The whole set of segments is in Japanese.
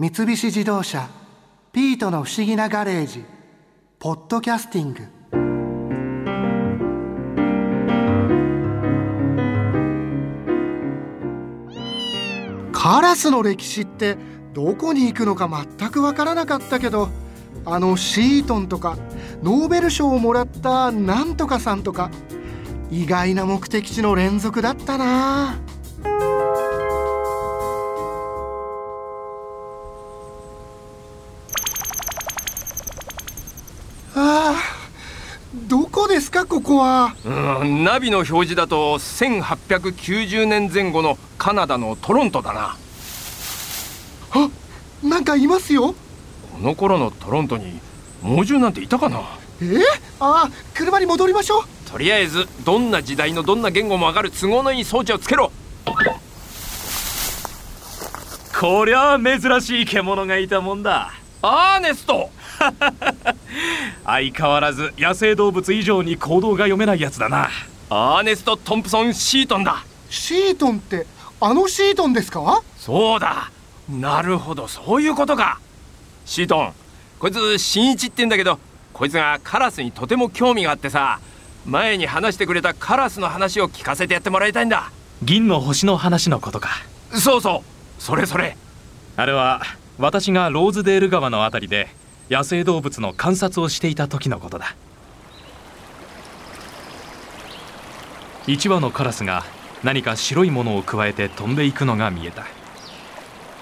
三菱自動車「ピートの不思議なガレージ」「ポッドキャスティング」カラスの歴史ってどこに行くのか全く分からなかったけどあのシートンとかノーベル賞をもらったなんとかさんとか意外な目的地の連続だったな。あこここは？うんナビの表示だと1890年前後のカナダのトロントだな。あなんかいますよ。この頃のトロントに猛獣なんていたかな。え？ああ車に戻りましょう。とりあえずどんな時代のどんな言語もわかる都合のいい装置をつけろ。こりゃあ珍しい獣がいたもんだ。アーネスト 相変わらず野生動物以上に行動が読めないやつだな。アーネスト・トンプソン・シートンだ。シートンってあのシートンですか？そうだ。なるほど。そういうことか。シートンこいつ新一って言うんだけどこいつがカラスにとても興味があってさ前に話してくれたカラスの話を聞かせてやってもらいたいんだ。銀の星の話のことか。そうそう。それそれ。あれは私がローズデール川のあたりで野生動物の観察をしていた時のことだ。1羽のカラスが何か白いものをくわえて飛んでいくのが見えた。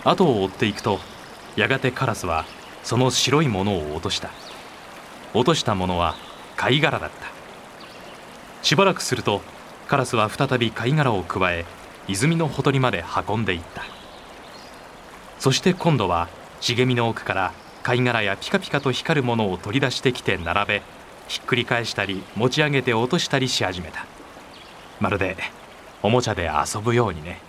後を追っていくとやがてカラスはその白いものを落とした。落としたものは貝殻だった。しばらくするとカラスは再び貝殻をくわえ泉のほとりまで運んでいった。そして今度は茂みの奥から貝殻やピカピカと光るものを取り出してきて並べひっくり返したり持ち上げて落としたりし始めた。まるでおもちゃで遊ぶようにね。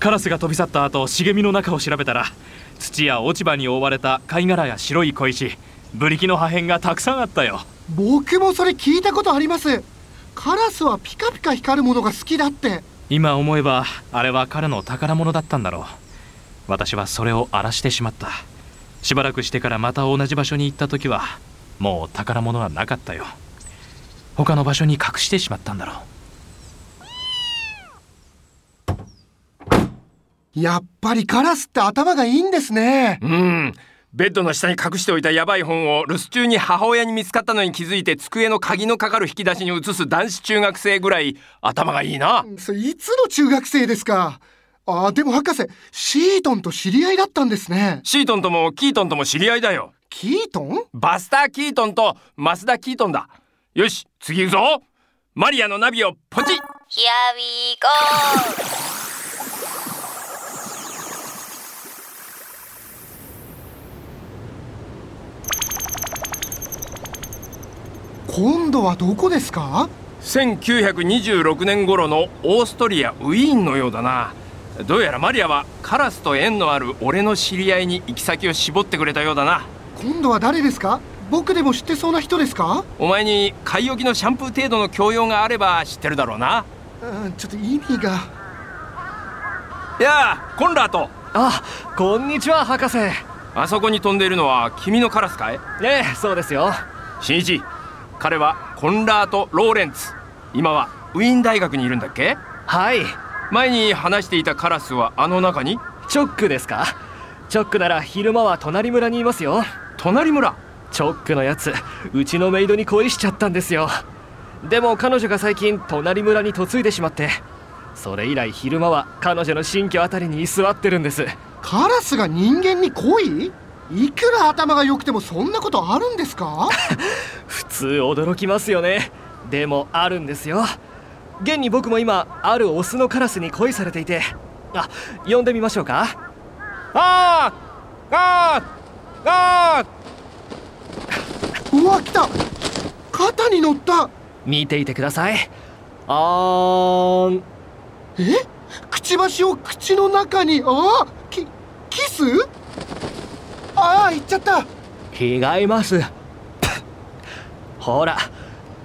カラスが飛び去った後茂みの中を調べたら土や落ち葉に覆われた貝殻や白い小石ブリキの破片がたくさんあったよ。僕もそれ聞いたことあります。カラスはピカピカ光るものが好きだって。今思えばあれは彼の宝物だったんだろう私はそれを荒らしてしまった。しばらくしてからまた同じ場所に行った時はもう宝物はなかったよ。他の場所に隠してしまったんだろう。やっぱりカラスって頭がいいんですね。うん。ベッドの下に隠しておいたヤバい本を留守中に母親に見つかったのに気づいて机の鍵のかかる引き出しに移す男子中学生ぐらい頭がいいな。そいつの中学生ですか？あでも博士シートンと知り合いだったんですね。シートンともキートンとも知り合いだよ。キートン？バスター・キートンとマスダ・キートンだ。よし次行くぞ。マリアのナビをポチッ。Here we go! 今度はどこですか？1926年頃のオーストリアウィーンのようだなどうやらマリアはカラスと縁のある俺の知り合いに行き先を絞ってくれたようだな。今度は誰ですか？僕でも知ってそうな人ですか？お前に買い置きのシャンプー程度の教養があれば知ってるだろうな。うんちょっと意味が。いやあコンラート。あこんにちは博士。あそこに飛んでいるのは君のカラスかい？ええそうですよ。新一彼はコンラート・ローレンツ。今はウィーン大学にいるんだっけ？はい前に話していたカラスはあの中に？チョックですか？チョックなら昼間は隣村にいますよ。隣村？チョックのやつうちのメイドに恋しちゃったんですよ。でも彼女が最近隣村に嫁いでしまってそれ以来昼間は彼女の新居あたりに居座ってるんです。カラスが人間に恋？いくら頭が良くてもそんなことあるんですか？普通驚きますよね。でもあるんですよ現に僕も今あるオスのカラスに恋されていて。あ呼んでみましょうか。あーあーあうわ来た。肩に乗った。見ていてください。あーん。え？くちばしを口の中に。あキキス？ああ行っちゃった。違います。ほら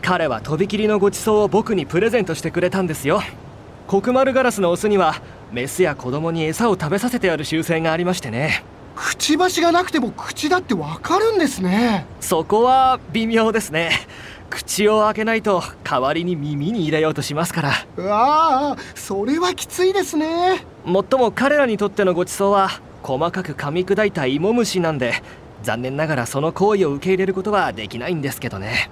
彼はとびきりのごちそうを僕にプレゼントしてくれたんですよ。黒丸ガラスのオスにはメスや子供に餌を食べさせてやる習性がありましてね。くちばしがなくても口だってわかるんですね。そこは微妙ですね。口を開けないと代わりに耳に入れようとしますから。うわあそれはきついですね。もっとも彼らにとってのごちそうは細かく噛み砕いた芋虫なんで残念ながらその行為を受け入れることはできないんですけどね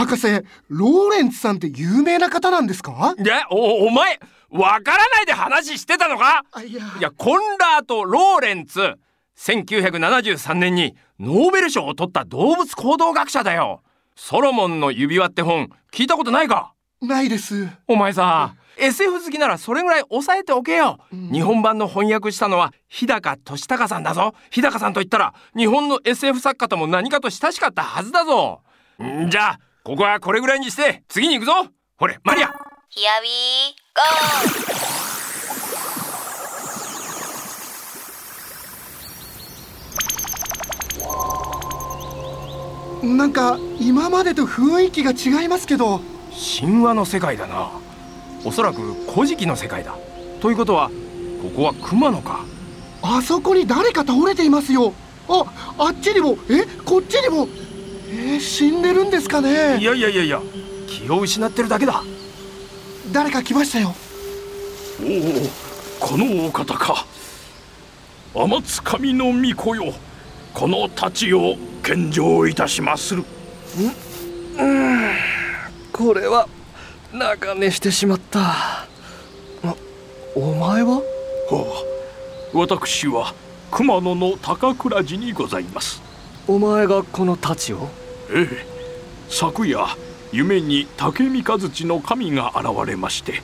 博士ローレンツさんって有名な方なんですか？いやおお前わからないで話してたのか？あいや。いやコンラート・ローレンツ1973年にノーベル賞を取った動物行動学者だよ。ソロモンの指輪って本聞いたことないか？ないです。お前さ SF 好きならそれぐらい抑えておけよ、うん。日本版の翻訳したのは日高俊孝さんだぞ。日高さんと言ったら日本の SF 作家とも何かと親しかったはずだぞ。んじゃあここはこれぐらいにして次に行くぞ。ほれマリア。Here we go! なんか今までと雰囲気が違いますけど。神話の世界だな。おそらく古事記の世界だ。ということはここは熊野か。あそこに誰か倒れていますよ。ああっちにも。えこっちにもえー死んでるんですかいねやいやいやいや気を失ってるだけだ。誰か来ましたよ。おおこのお方か。天津神の御子よ。この太刀を献上いたしまする。これは中寝してしまった。あお前は？はあ私は熊野の高倉寺にございます。お前がこの太刀を？ええ。昨夜夢に竹三日月の神が現れまして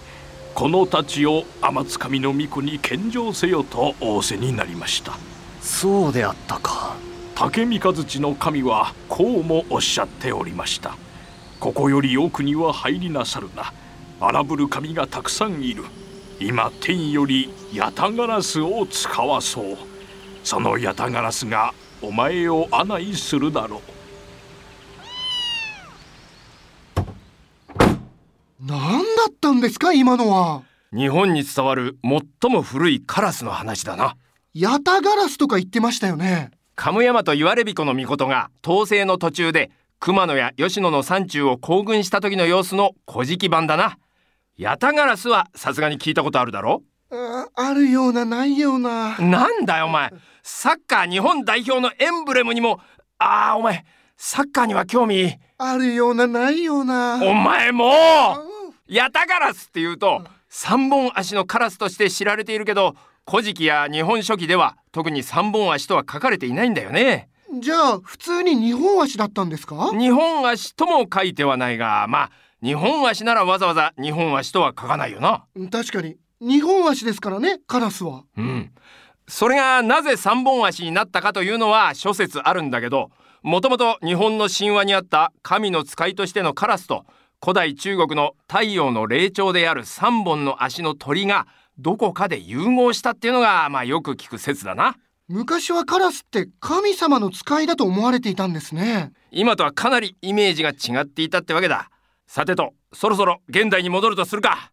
この太刀を天津神の御子に献上せよと仰せになりました。そうであったか。竹三日月の神はこうもおっしゃっておりました。ここより奥には入りなさるな。荒ぶる神がたくさんいる。今天よりヤタガラスを使わそう。そのヤタガラスがお前を案内するだろう何んですか今のは？日本に伝わる最も古いカラスの話だな。ヤタガラスとか言ってましたよね。鴨山と言われびこの御事が統制の途中で熊野や吉野の山中を行軍した時の様子の古事記版だな。ヤタガラスはさすがに聞いたことあるだろああるようなないような。なんだよお前。サッカー日本代表のエンブレムにもああお前サッカーには興味あるようなないような。お前も！あうヤタガラスっていうと三本足のカラスとして知られているけど古事記や日本書紀では特に三本足とは書かれていないんだよね。じゃあ普通に二本足だったんですか？日本足とも書いてはないがまあ日本足ならわざわざ日本足とは書かないよな。確かに。二本足ですからねカラスは。うん。それがなぜ三本足になったかというのは諸説あるんだけどもともと日本の神話にあった神の使いとしてのカラスと古代中国の太陽の霊長である三本の足の鳥がどこかで融合したっていうのがまあよく聞く説だな。昔はカラスって神様の使いだと思われていたんですね。今とはかなりイメージが違っていたってわけだ。さてとそろそろ現代に戻るとするか